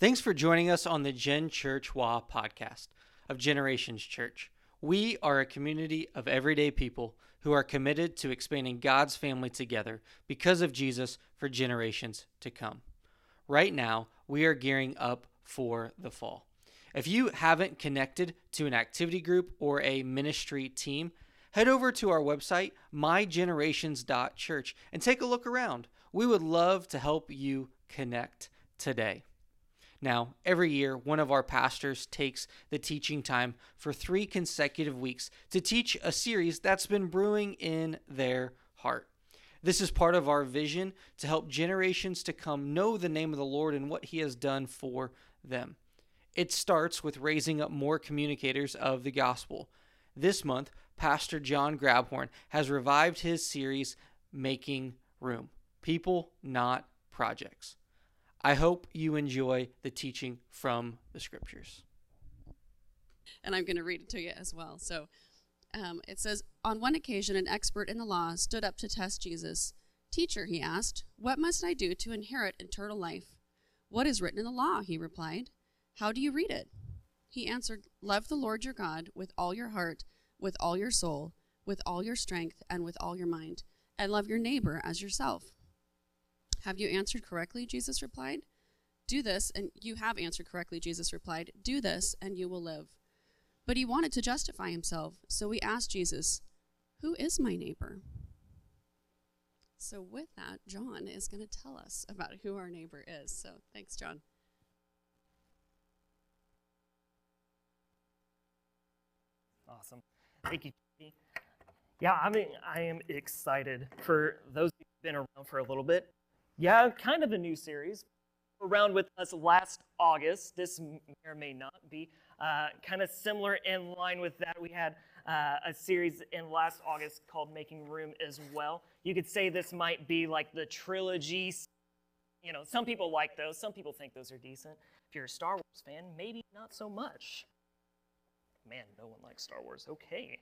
Thanks for joining us on the Gen Church WA podcast of Generations Church. We are a community of everyday people who are committed to expanding God's family together because of Jesus for generations to come. Right now, we are gearing up for the fall. If you haven't connected to an activity group or a ministry team, head over to our website, mygenerations.church, and take a look around. We would love to help you connect today. Now, every year, one of our pastors takes the teaching time for three consecutive weeks to teach a series that's been brewing in their heart. This is part of our vision to help generations to come know the name of the Lord and what He has done for them. It starts with raising up more communicators of the gospel. This month, Pastor John Grabhorn has revived his series, Making Room People, Not Projects. I hope you enjoy the teaching from the scriptures. And I'm going to read it to you as well. So um, it says On one occasion, an expert in the law stood up to test Jesus. Teacher, he asked, what must I do to inherit eternal life? What is written in the law? He replied. How do you read it? He answered, Love the Lord your God with all your heart, with all your soul, with all your strength, and with all your mind, and love your neighbor as yourself. Have you answered correctly? Jesus replied. Do this, and you have answered correctly, Jesus replied. Do this, and you will live. But he wanted to justify himself, so he asked Jesus, Who is my neighbor? So, with that, John is going to tell us about who our neighbor is. So, thanks, John. Awesome. Thank you. Yeah, I mean, I am excited for those who've been around for a little bit. Yeah, kind of a new series. Around with us last August. This may or may not be uh, kind of similar in line with that. We had uh, a series in last August called Making Room as well. You could say this might be like the trilogy. You know, some people like those, some people think those are decent. If you're a Star Wars fan, maybe not so much. Man, no one likes Star Wars. Okay.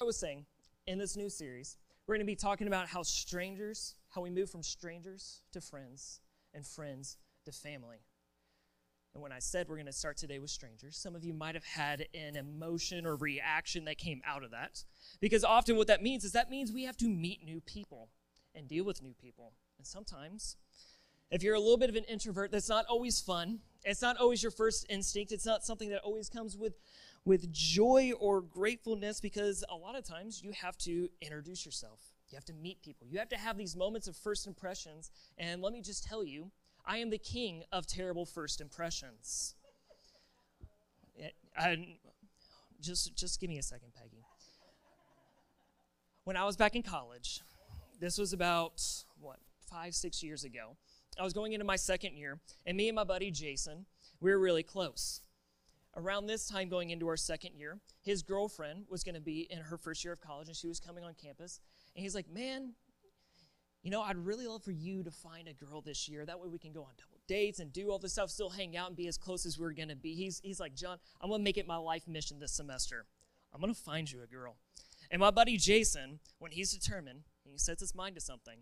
I was saying, in this new series, we're going to be talking about how strangers, how we move from strangers to friends and friends to family. And when I said we're going to start today with strangers, some of you might have had an emotion or reaction that came out of that. Because often what that means is that means we have to meet new people and deal with new people. And sometimes, if you're a little bit of an introvert, that's not always fun. It's not always your first instinct. It's not something that always comes with with joy or gratefulness because a lot of times you have to introduce yourself. You have to meet people. You have to have these moments of first impressions. And let me just tell you, I am the king of terrible first impressions. I, just, just give me a second, Peggy. When I was back in college, this was about, what, five, six years ago, I was going into my second year, and me and my buddy Jason, we were really close around this time going into our second year, his girlfriend was going to be in her first year of college and she was coming on campus. And he's like, Man, you know, I'd really love for you to find a girl this year. That way we can go on double dates and do all this stuff, still hang out and be as close as we're going to be. He's, he's like, John, I'm going to make it my life mission this semester. I'm going to find you a girl. And my buddy Jason, when he's determined, and he sets his mind to something.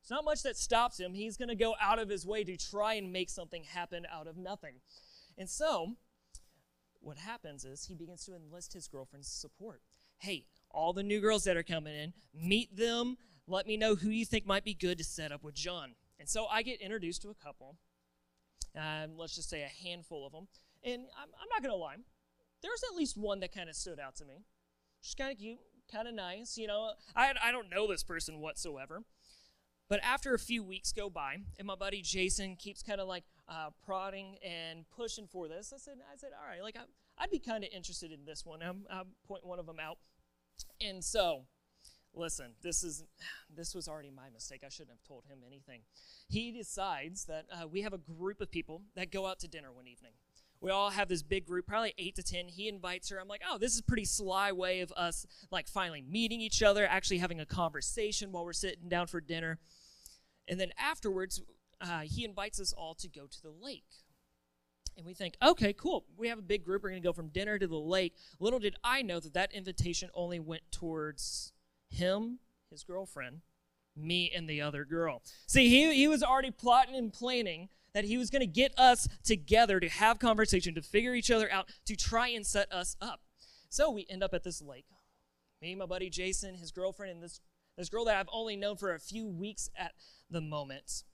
It's not much that stops him. He's going to go out of his way to try and make something happen out of nothing. And so, what happens is he begins to enlist his girlfriend's support. Hey, all the new girls that are coming in, meet them. Let me know who you think might be good to set up with John. And so I get introduced to a couple, um, let's just say a handful of them. And I'm, I'm not going to lie, there's at least one that kind of stood out to me. She's kind of cute, kind of nice. You know, I, I don't know this person whatsoever. But after a few weeks go by, and my buddy Jason keeps kind of like uh, prodding and pushing for this, I said, I said, all right, like I, I'd be kind of interested in this one. I'm, I'm point one of them out. And so, listen, this is this was already my mistake. I shouldn't have told him anything. He decides that uh, we have a group of people that go out to dinner one evening. We all have this big group, probably eight to ten. He invites her. I'm like, oh, this is a pretty sly way of us like finally meeting each other, actually having a conversation while we're sitting down for dinner. And then afterwards, uh, he invites us all to go to the lake. And we think, okay, cool. We have a big group. We're going to go from dinner to the lake. Little did I know that that invitation only went towards him, his girlfriend, me, and the other girl. See, he, he was already plotting and planning that he was going to get us together to have conversation, to figure each other out, to try and set us up. So we end up at this lake. Me, my buddy Jason, his girlfriend, and this, this girl that I've only known for a few weeks at the moment.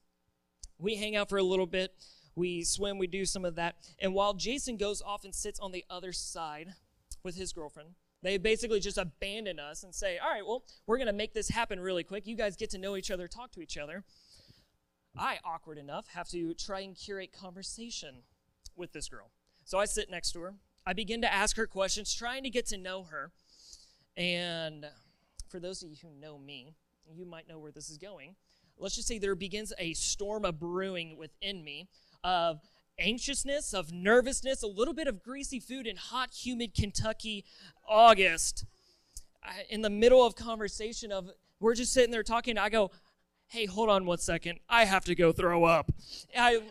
We hang out for a little bit. We swim, we do some of that. And while Jason goes off and sits on the other side with his girlfriend, they basically just abandon us and say, All right, well, we're going to make this happen really quick. You guys get to know each other, talk to each other. I, awkward enough, have to try and curate conversation with this girl. So I sit next to her. I begin to ask her questions, trying to get to know her. And for those of you who know me, you might know where this is going. Let's just say there begins a storm of brewing within me of anxiousness, of nervousness, a little bit of greasy food in hot, humid Kentucky August. In the middle of conversation of we're just sitting there talking, I go, "Hey, hold on one second. I have to go throw up." I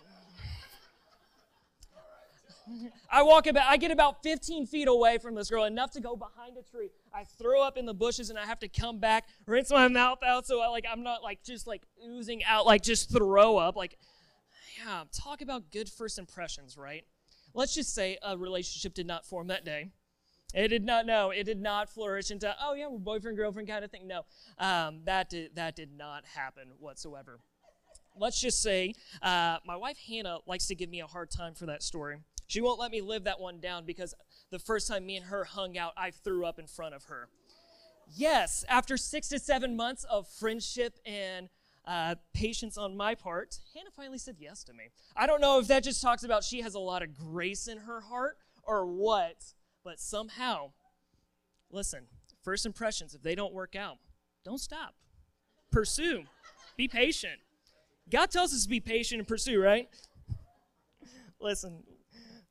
I walk about, I get about 15 feet away from this girl, enough to go behind a tree. I throw up in the bushes and I have to come back, rinse my mouth out so I like I'm not like just like oozing out, like just throw up. Like yeah, talk about good first impressions, right? Let's just say a relationship did not form that day. It did not know. It did not flourish into, oh yeah, we're boyfriend girlfriend kind of thing. No, um, that did that did not happen whatsoever. Let's just say uh, my wife Hannah likes to give me a hard time for that story. She won't let me live that one down because the first time me and her hung out, I threw up in front of her. Yes, after six to seven months of friendship and uh, patience on my part, Hannah finally said yes to me. I don't know if that just talks about she has a lot of grace in her heart or what, but somehow, listen, first impressions, if they don't work out, don't stop. Pursue. Be patient. God tells us to be patient and pursue, right? listen,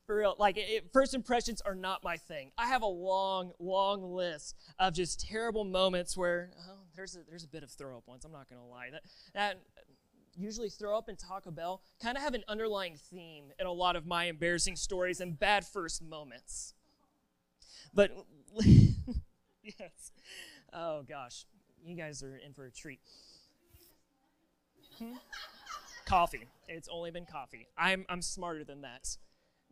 for real, like it, first impressions are not my thing. I have a long, long list of just terrible moments where oh, there's a, there's a bit of throw up once. I'm not gonna lie. That that usually throw up and Taco Bell kind of have an underlying theme in a lot of my embarrassing stories and bad first moments. But yes, oh gosh, you guys are in for a treat. Hmm? coffee. It's only been coffee. I'm I'm smarter than that.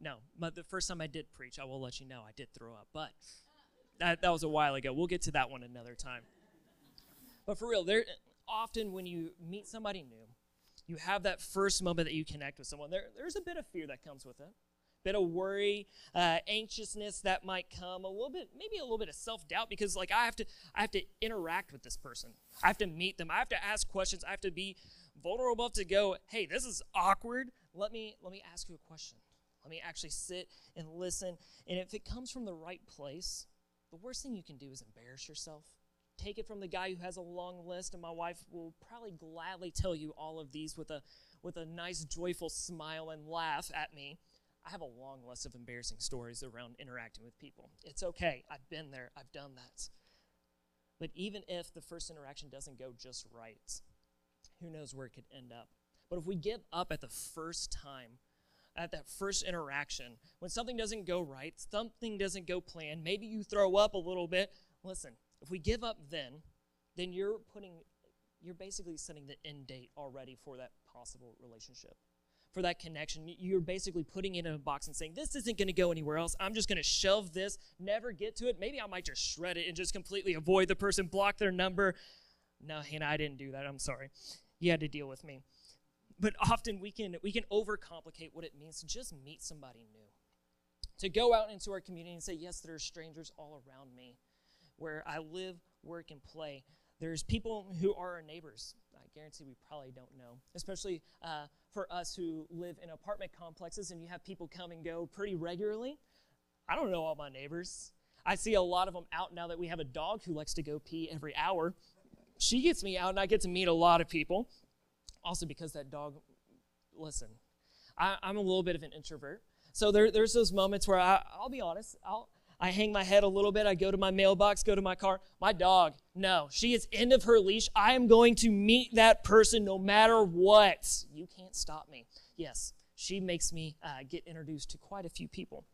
No, but the first time I did preach, I will let you know I did throw up, but that, that was a while ago. We'll get to that one another time. But for real, there often when you meet somebody new, you have that first moment that you connect with someone. There, there's a bit of fear that comes with it, bit of worry, uh, anxiousness that might come, a little bit, maybe a little bit of self doubt because like I have to, I have to interact with this person. I have to meet them. I have to ask questions. I have to be vulnerable enough to go, hey, this is awkward. Let me let me ask you a question. Let me actually sit and listen. And if it comes from the right place, the worst thing you can do is embarrass yourself. Take it from the guy who has a long list, and my wife will probably gladly tell you all of these with a with a nice, joyful smile and laugh at me. I have a long list of embarrassing stories around interacting with people. It's okay. I've been there. I've done that. But even if the first interaction doesn't go just right, who knows where it could end up. But if we give up at the first time, at that first interaction, when something doesn't go right, something doesn't go planned, maybe you throw up a little bit. Listen, if we give up then, then you're putting, you're basically setting the end date already for that possible relationship, for that connection. You're basically putting it in a box and saying, this isn't going to go anywhere else. I'm just going to shelve this, never get to it. Maybe I might just shred it and just completely avoid the person, block their number. No, Hannah, I didn't do that. I'm sorry. You had to deal with me but often we can we can overcomplicate what it means to just meet somebody new to go out into our community and say yes there are strangers all around me where i live work and play. There's people who are our neighbors. I guarantee we probably don't know. Especially uh, for us who live in apartment complexes and you have people come and go pretty regularly. I don't know all my neighbors. I see a lot of them out now that we have a dog who likes to go pee every hour. She gets me out and i get to meet a lot of people. Also because that dog, listen, I, am a little bit of an introvert. So there, there's those moments where I, I'll be honest, I'll, I hang my head a little bit. I go to my mailbox, go to my car. My dog, no, she is end of her leash. I am going to meet that person no matter what. You can't stop me. Yes, she makes me uh, get introduced to quite a few people.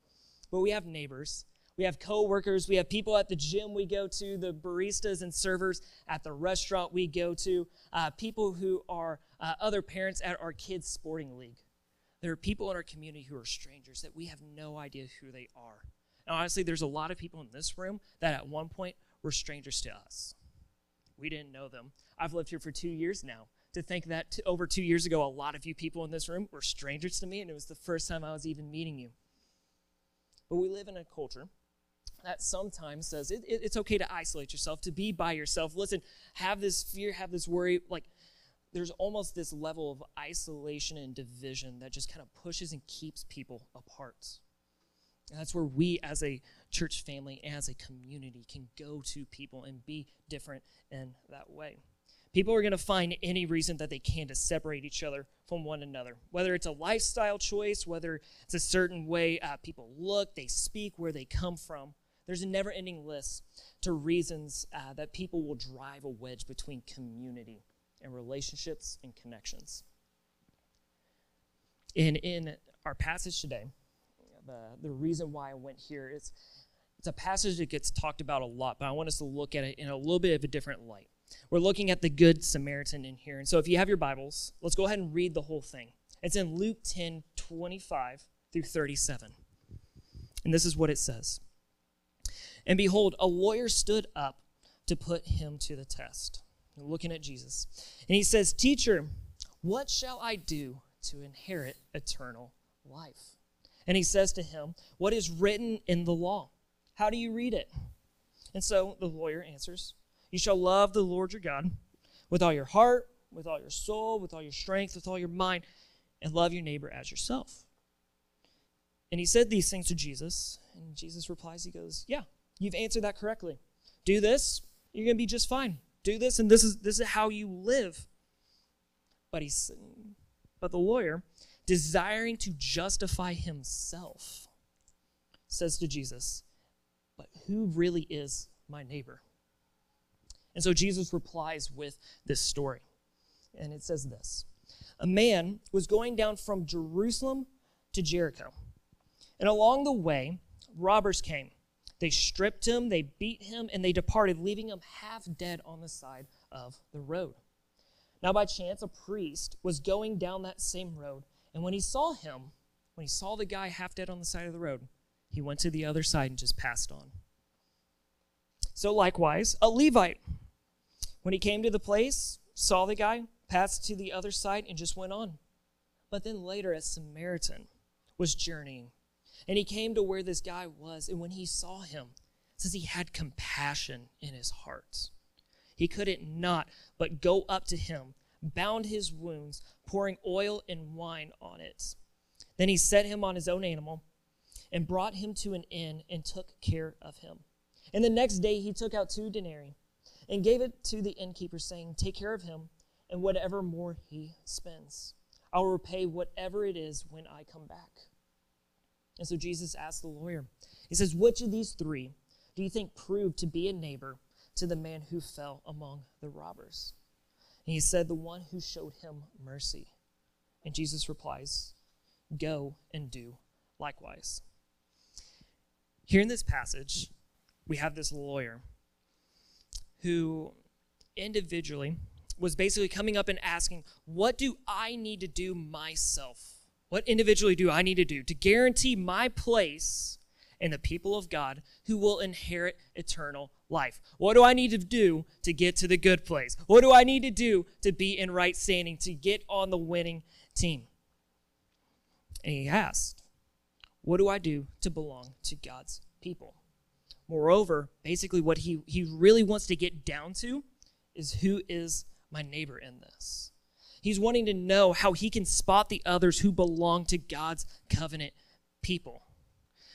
But we have neighbors we have coworkers, we have people at the gym we go to, the baristas and servers at the restaurant we go to, uh, people who are uh, other parents at our kids' sporting league. There are people in our community who are strangers that we have no idea who they are. And honestly, there's a lot of people in this room that at one point were strangers to us. We didn't know them. I've lived here for two years now. To think that t- over two years ago, a lot of you people in this room were strangers to me, and it was the first time I was even meeting you. But we live in a culture that sometimes says it, it, it's okay to isolate yourself, to be by yourself. Listen, have this fear, have this worry. Like, there's almost this level of isolation and division that just kind of pushes and keeps people apart. And that's where we, as a church family, as a community, can go to people and be different in that way. People are going to find any reason that they can to separate each other from one another. Whether it's a lifestyle choice, whether it's a certain way uh, people look, they speak, where they come from. There's a never ending list to reasons uh, that people will drive a wedge between community and relationships and connections. And in our passage today, the, the reason why I went here is it's a passage that gets talked about a lot, but I want us to look at it in a little bit of a different light. We're looking at the Good Samaritan in here. And so if you have your Bibles, let's go ahead and read the whole thing. It's in Luke 10 25 through 37. And this is what it says And behold, a lawyer stood up to put him to the test. Looking at Jesus. And he says, Teacher, what shall I do to inherit eternal life? And he says to him, What is written in the law? How do you read it? And so the lawyer answers, You shall love the Lord your God with all your heart, with all your soul, with all your strength, with all your mind, and love your neighbor as yourself. And he said these things to Jesus, and Jesus replies, He goes, Yeah, you've answered that correctly. Do this, you're going to be just fine. Do this, and this is this is how you live. But he's but the lawyer, desiring to justify himself, says to Jesus, But who really is my neighbor? And so Jesus replies with this story. And it says this A man was going down from Jerusalem to Jericho. And along the way, robbers came. They stripped him, they beat him, and they departed, leaving him half dead on the side of the road. Now, by chance, a priest was going down that same road, and when he saw him, when he saw the guy half dead on the side of the road, he went to the other side and just passed on. So, likewise, a Levite, when he came to the place, saw the guy, passed to the other side, and just went on. But then later, a Samaritan was journeying, and he came to where this guy was, and when he saw him, says he had compassion in his heart. He couldn't not but go up to him, bound his wounds, pouring oil and wine on it. Then he set him on his own animal and brought him to an inn and took care of him. And the next day he took out two denarii and gave it to the innkeeper, saying, Take care of him, and whatever more he spends, I will repay whatever it is when I come back. And so Jesus asked the lawyer, He says, Which of these three do you think proved to be a neighbor to the man who fell among the robbers? And he said, The one who showed him mercy. And Jesus replies, Go and do likewise. Here in this passage, we have this lawyer who individually was basically coming up and asking, What do I need to do myself? What individually do I need to do to guarantee my place in the people of God who will inherit eternal life? What do I need to do to get to the good place? What do I need to do to be in right standing, to get on the winning team? And he asked, What do I do to belong to God's people? Moreover, basically, what he, he really wants to get down to is who is my neighbor in this. He's wanting to know how he can spot the others who belong to God's covenant people.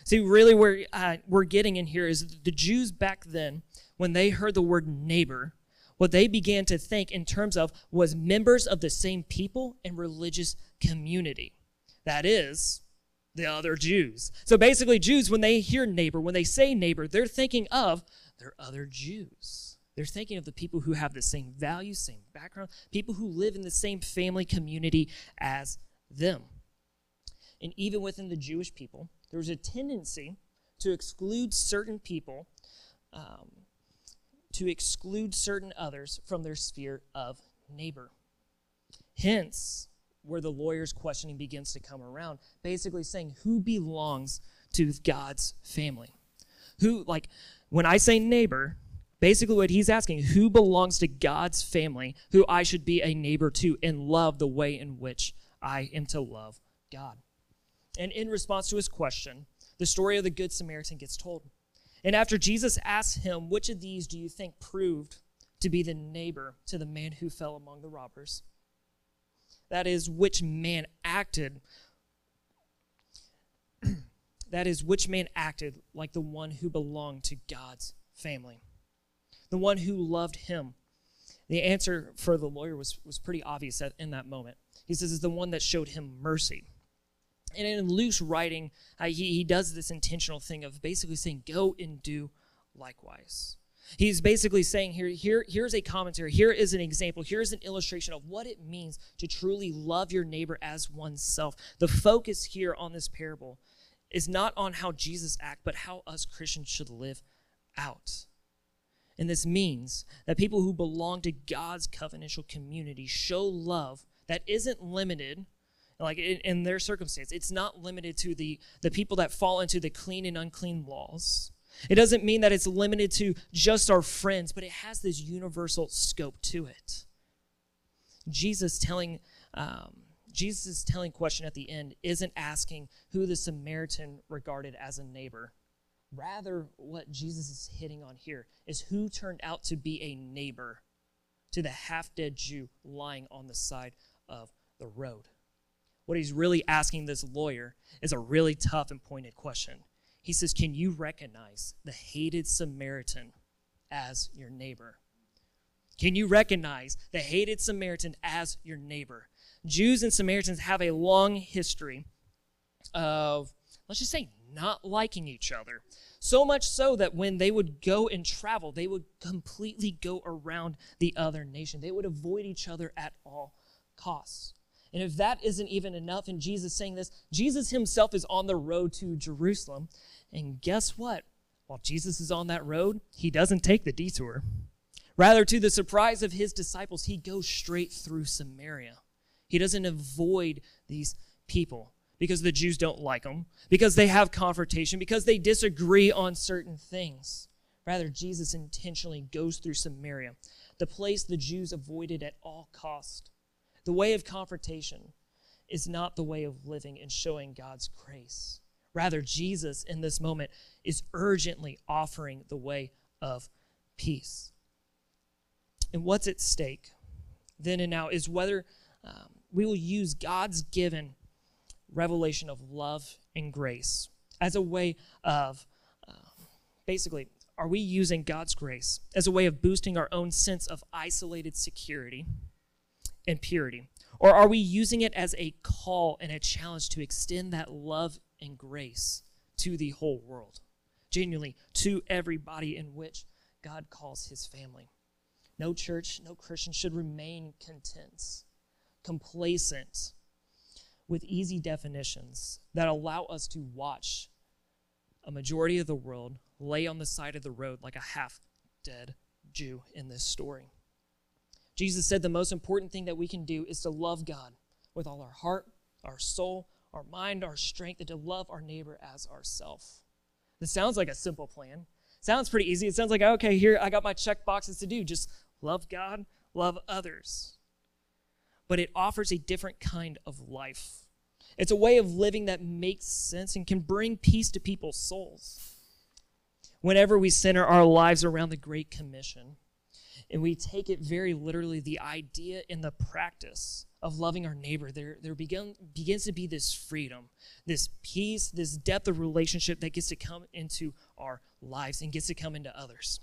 See, really, where uh, we're getting in here is the Jews back then, when they heard the word neighbor, what they began to think in terms of was members of the same people and religious community. That is, the other Jews. So basically, Jews, when they hear neighbor, when they say neighbor, they're thinking of their other Jews. They're thinking of the people who have the same values, same background, people who live in the same family community as them. And even within the Jewish people, there was a tendency to exclude certain people, um, to exclude certain others from their sphere of neighbor. Hence, where the lawyer's questioning begins to come around, basically saying who belongs to God's family. Who, like, when I say neighbor, basically what he's asking, who belongs to God's family, who I should be a neighbor to and love the way in which I am to love God. And in response to his question, the story of the Good Samaritan gets told. And after Jesus asks him, which of these do you think proved to be the neighbor to the man who fell among the robbers? That is, which man acted that is, which man acted like the one who belonged to God's family, the one who loved him. The answer for the lawyer was, was pretty obvious in that moment. He says, it's the one that showed him mercy. And in Luke's writing, uh, he, he does this intentional thing of basically saying, go and do likewise. He's basically saying here, here, here's a commentary, here is an example, here's an illustration of what it means to truly love your neighbor as oneself. The focus here on this parable is not on how Jesus act, but how us Christians should live out. And this means that people who belong to God's covenantal community show love that isn't limited like in, in, their circumstance it's not limited to the the people that fall into the clean and unclean laws it doesn't mean that it's limited to just our friends, but it has this universal scope to it. Jesus telling um, Jesus' telling question at the end isn't asking who the Samaritan regarded as a neighbor. Rather, what Jesus is hitting on here is who turned out to be a neighbor to the half dead Jew lying on the side of the road. What he's really asking this lawyer is a really tough and pointed question. He says, Can you recognize the hated Samaritan as your neighbor? Can you recognize the hated Samaritan as your neighbor? Jews and Samaritans have a long history of, let's just say, not liking each other. So much so that when they would go and travel, they would completely go around the other nation. They would avoid each other at all costs. And if that isn't even enough, and Jesus saying this, Jesus himself is on the road to Jerusalem. And guess what? While Jesus is on that road, he doesn't take the detour. Rather, to the surprise of his disciples, he goes straight through Samaria. He doesn't avoid these people because the Jews don't like them, because they have confrontation, because they disagree on certain things. Rather, Jesus intentionally goes through Samaria, the place the Jews avoided at all cost. The way of confrontation is not the way of living and showing God's grace. Rather, Jesus in this moment is urgently offering the way of peace. And what's at stake then and now is whether um, we will use God's given revelation of love and grace as a way of uh, basically, are we using God's grace as a way of boosting our own sense of isolated security and purity? Or are we using it as a call and a challenge to extend that love and grace to the whole world, genuinely to everybody in which God calls his family. No church, no Christian should remain content, complacent with easy definitions that allow us to watch a majority of the world lay on the side of the road like a half dead Jew in this story. Jesus said the most important thing that we can do is to love God with all our heart, our soul, our mind, our strength, and to love our neighbor as ourself. This sounds like a simple plan. Sounds pretty easy. It sounds like, okay, here I got my check boxes to do. Just love God, love others. But it offers a different kind of life. It's a way of living that makes sense and can bring peace to people's souls. Whenever we center our lives around the Great Commission, and we take it very literally, the idea and the practice of loving our neighbor, there, there begin, begins to be this freedom, this peace, this depth of relationship that gets to come into our lives and gets to come into others.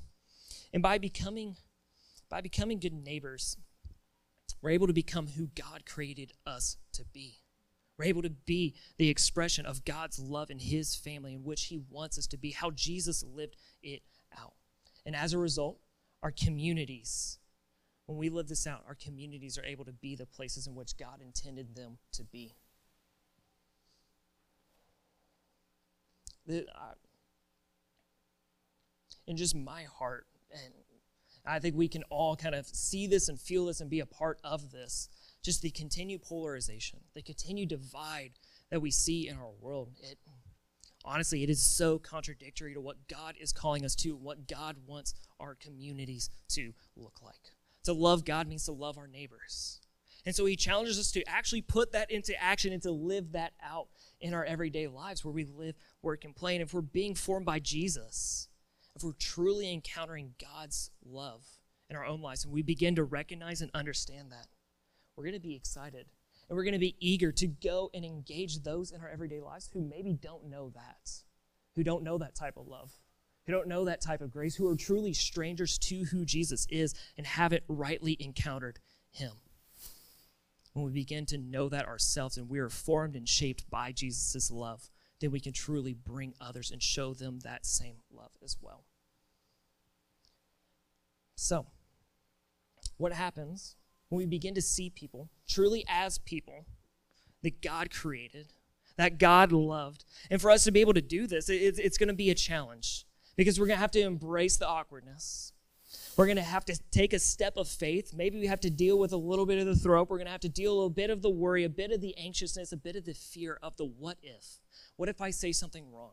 And by becoming, by becoming good neighbors, we're able to become who God created us to be. We're able to be the expression of God's love in His family in which He wants us to be, how Jesus lived it out. And as a result, our communities when we live this out, our communities are able to be the places in which God intended them to be. In just my heart, and I think we can all kind of see this and feel this and be a part of this. just the continued polarization, the continued divide that we see in our world. It honestly, it is so contradictory to what God is calling us to, what God wants our communities to look like. To love God means to love our neighbors. And so he challenges us to actually put that into action and to live that out in our everyday lives where we live, work, and play. And if we're being formed by Jesus, if we're truly encountering God's love in our own lives and we begin to recognize and understand that, we're going to be excited and we're going to be eager to go and engage those in our everyday lives who maybe don't know that, who don't know that type of love, who don't know that type of grace, who are truly strangers to who Jesus is and haven't rightly encountered him. When we begin to know that ourselves and we are formed and shaped by Jesus' love, then we can truly bring others and show them that same love as well. So, what happens when we begin to see people truly as people that God created, that God loved? And for us to be able to do this, it's going to be a challenge because we're going to have to embrace the awkwardness. We're going to have to take a step of faith. Maybe we have to deal with a little bit of the throat. We're going to have to deal a bit of the worry, a bit of the anxiousness, a bit of the fear of the what if. What if I say something wrong?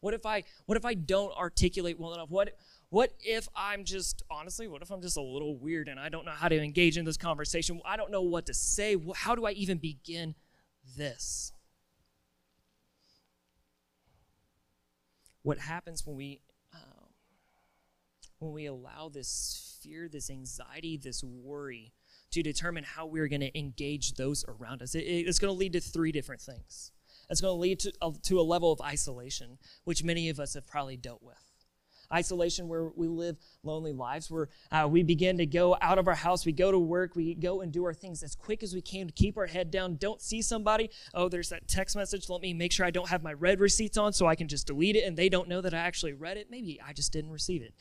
What if I what if I don't articulate well enough? What what if I'm just honestly, what if I'm just a little weird and I don't know how to engage in this conversation? I don't know what to say. How do I even begin this? What happens when we um, when we allow this fear, this anxiety, this worry to determine how we're going to engage those around us. It, it's going to lead to three different things. It's going to lead to, to a level of isolation, which many of us have probably dealt with. Isolation where we live lonely lives, where uh, we begin to go out of our house, we go to work, we go and do our things as quick as we can to keep our head down. Don't see somebody. Oh, there's that text message. Let me make sure I don't have my read receipts on so I can just delete it and they don't know that I actually read it. Maybe I just didn't receive it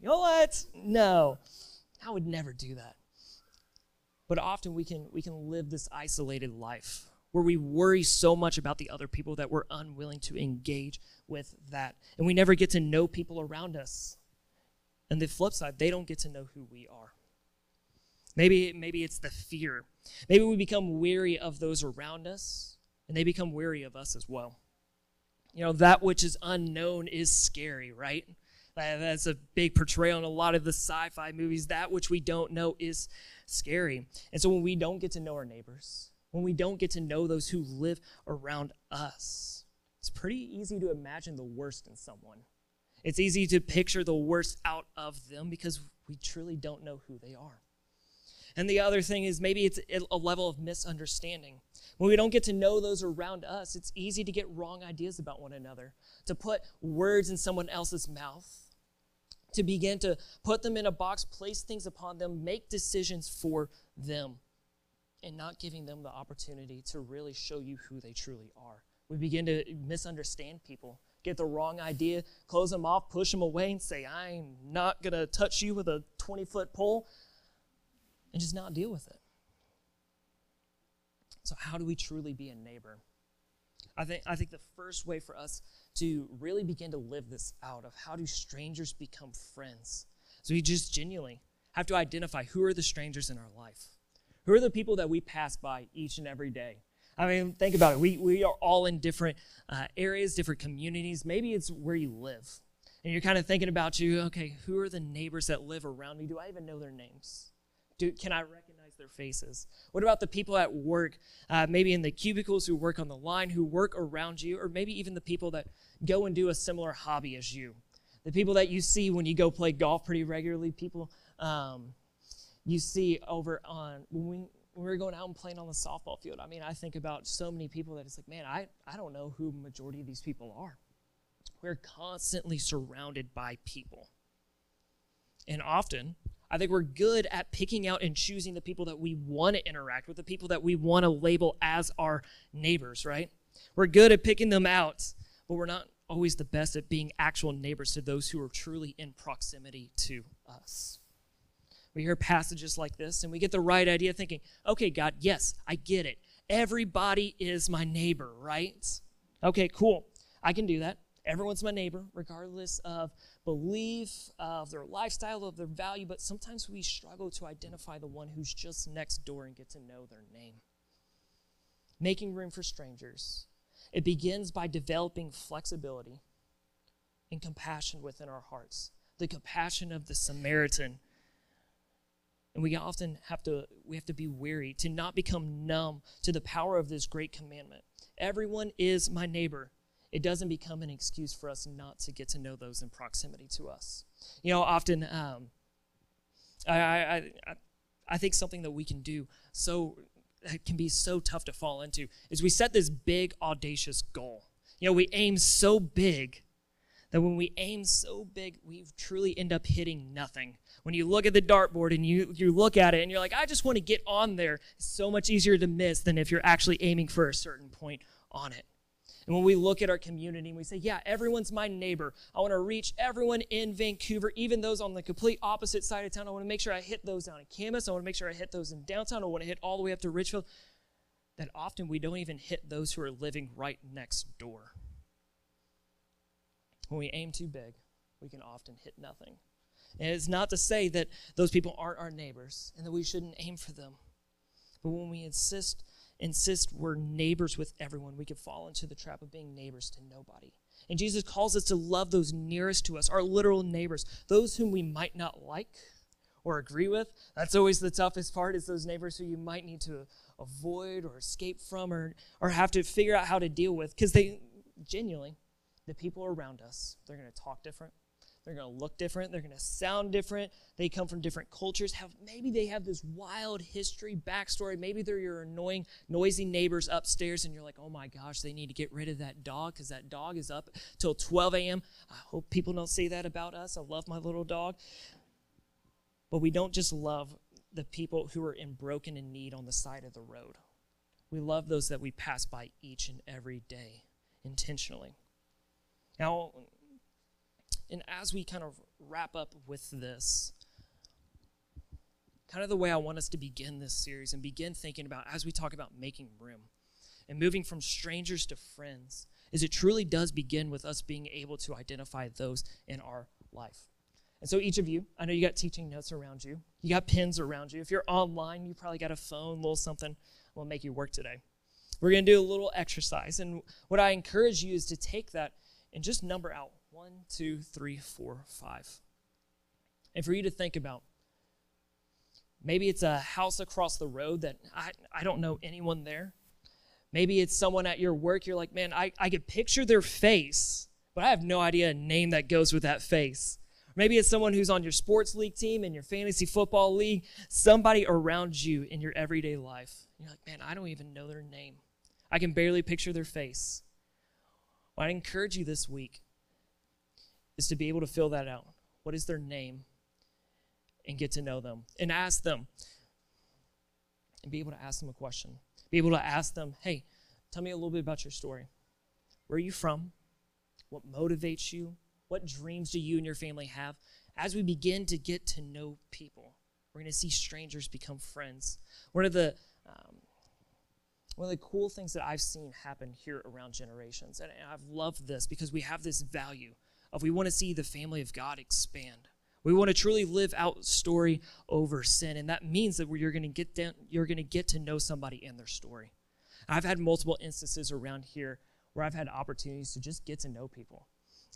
you know what? No, I would never do that. But often we can we can live this isolated life where we worry so much about the other people that we're unwilling to engage with that. And we never get to know people around us. And the flip side, they don't get to know who we are. Maybe, maybe it's the fear. Maybe we become weary of those around us, and they become weary of us as well. You know, that which is unknown is scary, right? That's a big portrayal in a lot of the sci fi movies. That which we don't know is scary. And so when we don't get to know our neighbors, when we don't get to know those who live around us, it's pretty easy to imagine the worst in someone. It's easy to picture the worst out of them because we truly don't know who they are. And the other thing is maybe it's a level of misunderstanding. When we don't get to know those around us, it's easy to get wrong ideas about one another, to put words in someone else's mouth, to begin to put them in a box, place things upon them, make decisions for them, and not giving them the opportunity to really show you who they truly are. We begin to misunderstand people, get the wrong idea, close them off, push them away, and say, I'm not going to touch you with a 20 foot pole, and just not deal with it. So, how do we truly be a neighbor? I think, I think the first way for us to really begin to live this out of how do strangers become friends. So we just genuinely have to identify who are the strangers in our life. Who are the people that we pass by each and every day? I mean, think about it. We, we are all in different uh, areas, different communities. Maybe it's where you live. And you're kind of thinking about you, okay, who are the neighbors that live around me? Do I even know their names? Do, can I recognize? their faces? What about the people at work, uh, maybe in the cubicles who work on the line, who work around you, or maybe even the people that go and do a similar hobby as you? The people that you see when you go play golf pretty regularly, people um, you see over on when we, when we are going out and playing on the softball field. I mean, I think about so many people that it's like, man, I, I don't know who majority of these people are. We're constantly surrounded by people. And often, I think we're good at picking out and choosing the people that we want to interact with, the people that we want to label as our neighbors, right? We're good at picking them out, but we're not always the best at being actual neighbors to those who are truly in proximity to us. We hear passages like this and we get the right idea thinking, okay, God, yes, I get it. Everybody is my neighbor, right? Okay, cool. I can do that. Everyone's my neighbor, regardless of belief, of their lifestyle, of their value, but sometimes we struggle to identify the one who's just next door and get to know their name. Making room for strangers. It begins by developing flexibility and compassion within our hearts. The compassion of the Samaritan. And we often have to we have to be weary to not become numb to the power of this great commandment. Everyone is my neighbor it doesn't become an excuse for us not to get to know those in proximity to us. You know, often um, I, I, I, I think something that we can do so it can be so tough to fall into is we set this big audacious goal. You know, we aim so big that when we aim so big, we truly end up hitting nothing. When you look at the dartboard and you, you look at it and you're like, I just want to get on there, it's so much easier to miss than if you're actually aiming for a certain point on it. And when we look at our community and we say, yeah, everyone's my neighbor, I want to reach everyone in Vancouver, even those on the complete opposite side of town. I want to make sure I hit those down in Camas. I want to make sure I hit those in downtown. I want to hit all the way up to Ridgefield. That often we don't even hit those who are living right next door. When we aim too big, we can often hit nothing. And it's not to say that those people aren't our neighbors and that we shouldn't aim for them. But when we insist insist we're neighbors with everyone, we could fall into the trap of being neighbors to nobody. And Jesus calls us to love those nearest to us, our literal neighbors, those whom we might not like or agree with. That's always the toughest part is those neighbors who you might need to avoid or escape from or, or have to figure out how to deal with because they genuinely, the people around us, they're going to talk different. They're going to look different. They're going to sound different. They come from different cultures. Have maybe they have this wild history, backstory. Maybe they're your annoying, noisy neighbors upstairs, and you're like, oh my gosh, they need to get rid of that dog because that dog is up till 12 a.m. I hope people don't say that about us. I love my little dog. But we don't just love the people who are in broken and need on the side of the road. We love those that we pass by each and every day intentionally. Now, and as we kind of wrap up with this, kind of the way I want us to begin this series and begin thinking about as we talk about making room and moving from strangers to friends is it truly does begin with us being able to identify those in our life. And so each of you, I know you got teaching notes around you. You got pens around you. If you're online, you probably got a phone, a little something will make you work today. We're going to do a little exercise. And what I encourage you is to take that and just number out one, two, three, four, five. And for you to think about, maybe it's a house across the road that I, I don't know anyone there. Maybe it's someone at your work, you're like, man, I, I could picture their face, but I have no idea a name that goes with that face. Maybe it's someone who's on your sports league team and your fantasy football league, somebody around you in your everyday life. You're like, man, I don't even know their name. I can barely picture their face. I encourage you this week is to be able to fill that out. What is their name? And get to know them and ask them. And be able to ask them a question. Be able to ask them, hey, tell me a little bit about your story. Where are you from? What motivates you? What dreams do you and your family have? As we begin to get to know people, we're going to see strangers become friends. One of the um, one of the cool things that I've seen happen here around generations, and I've loved this because we have this value of we want to see the family of God expand. We want to truly live out story over sin, and that means that you're going to get down, you're going to get to know somebody and their story. I've had multiple instances around here where I've had opportunities to just get to know people.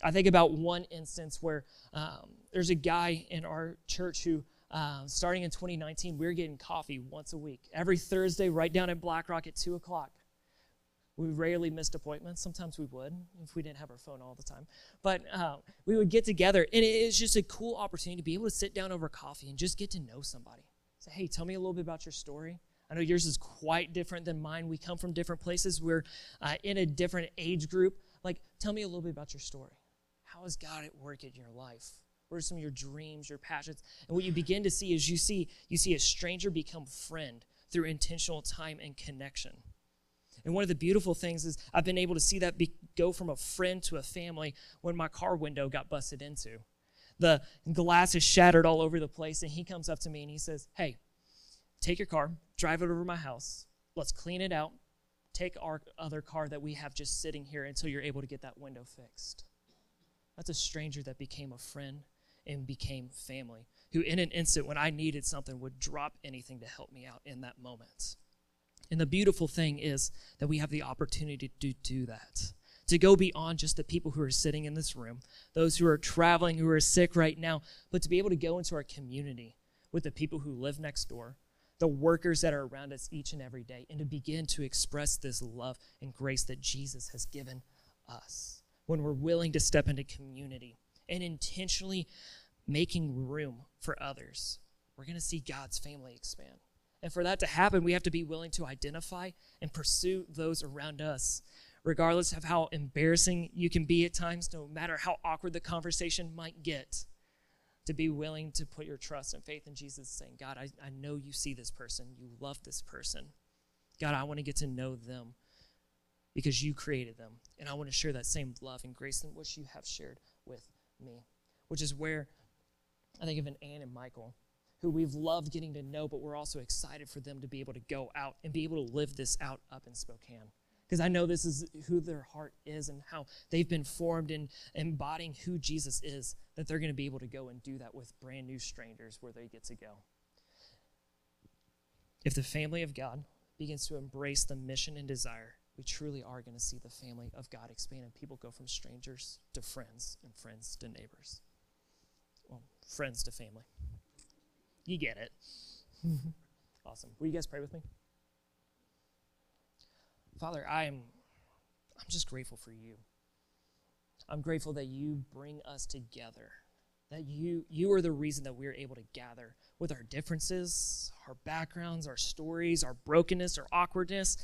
I think about one instance where um, there's a guy in our church who, uh, starting in 2019, we we're getting coffee once a week, every Thursday, right down at Black Rock at 2 o'clock. We rarely missed appointments. Sometimes we would if we didn't have our phone all the time. But uh, we would get together, and it was just a cool opportunity to be able to sit down over coffee and just get to know somebody. Say, hey, tell me a little bit about your story. I know yours is quite different than mine. We come from different places. We're uh, in a different age group. Like, tell me a little bit about your story. How has God at work in your life? What are some of your dreams, your passions? And what you begin to see is you see you see a stranger become friend through intentional time and connection. And one of the beautiful things is I've been able to see that be, go from a friend to a family when my car window got busted into. The glass is shattered all over the place, and he comes up to me and he says, Hey, take your car, drive it over to my house, let's clean it out, take our other car that we have just sitting here until you're able to get that window fixed. That's a stranger that became a friend and became family, who in an instant, when I needed something, would drop anything to help me out in that moment. And the beautiful thing is that we have the opportunity to do that, to go beyond just the people who are sitting in this room, those who are traveling, who are sick right now, but to be able to go into our community with the people who live next door, the workers that are around us each and every day, and to begin to express this love and grace that Jesus has given us when we're willing to step into community and intentionally making room for others, we're going to see God's family expand. And for that to happen, we have to be willing to identify and pursue those around us, regardless of how embarrassing you can be at times, no matter how awkward the conversation might get. To be willing to put your trust and faith in Jesus, saying, God, I, I know you see this person, you love this person. God, I want to get to know them because you created them. And I want to share that same love and grace in which you have shared with me, which is where I think of an Anne and Michael, who we've loved getting to know, but we're also excited for them to be able to go out and be able to live this out up in Spokane. Because I know this is who their heart is and how they've been formed in embodying who Jesus is, that they're going to be able to go and do that with brand new strangers where they get to go. If the family of God begins to embrace the mission and desire we truly are going to see the family of God expand and people go from strangers to friends and friends to neighbors. Well, friends to family. You get it. awesome. Will you guys pray with me? Father, I'm I'm just grateful for you. I'm grateful that you bring us together. That you you are the reason that we're able to gather with our differences, our backgrounds, our stories, our brokenness, our awkwardness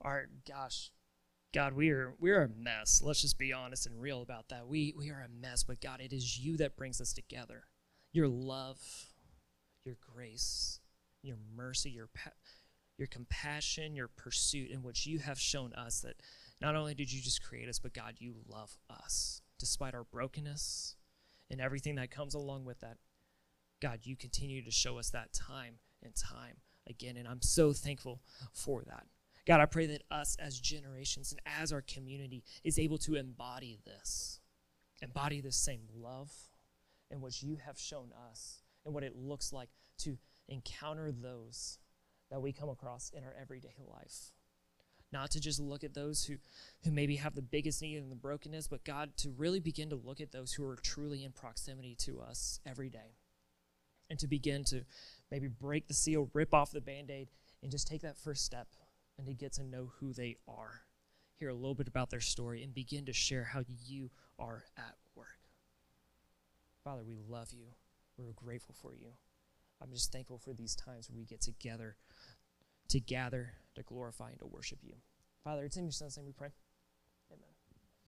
are gosh god we are we're a mess. Let's just be honest and real about that. We we are a mess but god it is you that brings us together. Your love your grace your mercy your your compassion your pursuit in which you have shown us that not only did you just create us but god you love us. Despite our brokenness and everything that comes along with that god you continue to show us that time and time again and i'm so thankful for that God, I pray that us as generations and as our community is able to embody this, embody this same love and what you have shown us and what it looks like to encounter those that we come across in our everyday life. Not to just look at those who, who maybe have the biggest need and the brokenness, but God, to really begin to look at those who are truly in proximity to us every day. And to begin to maybe break the seal, rip off the band aid, and just take that first step and to get to know who they are, hear a little bit about their story, and begin to share how you are at work. Father, we love you. We're grateful for you. I'm just thankful for these times where we get together to gather, to glorify, and to worship you. Father, it's in your son's name we pray.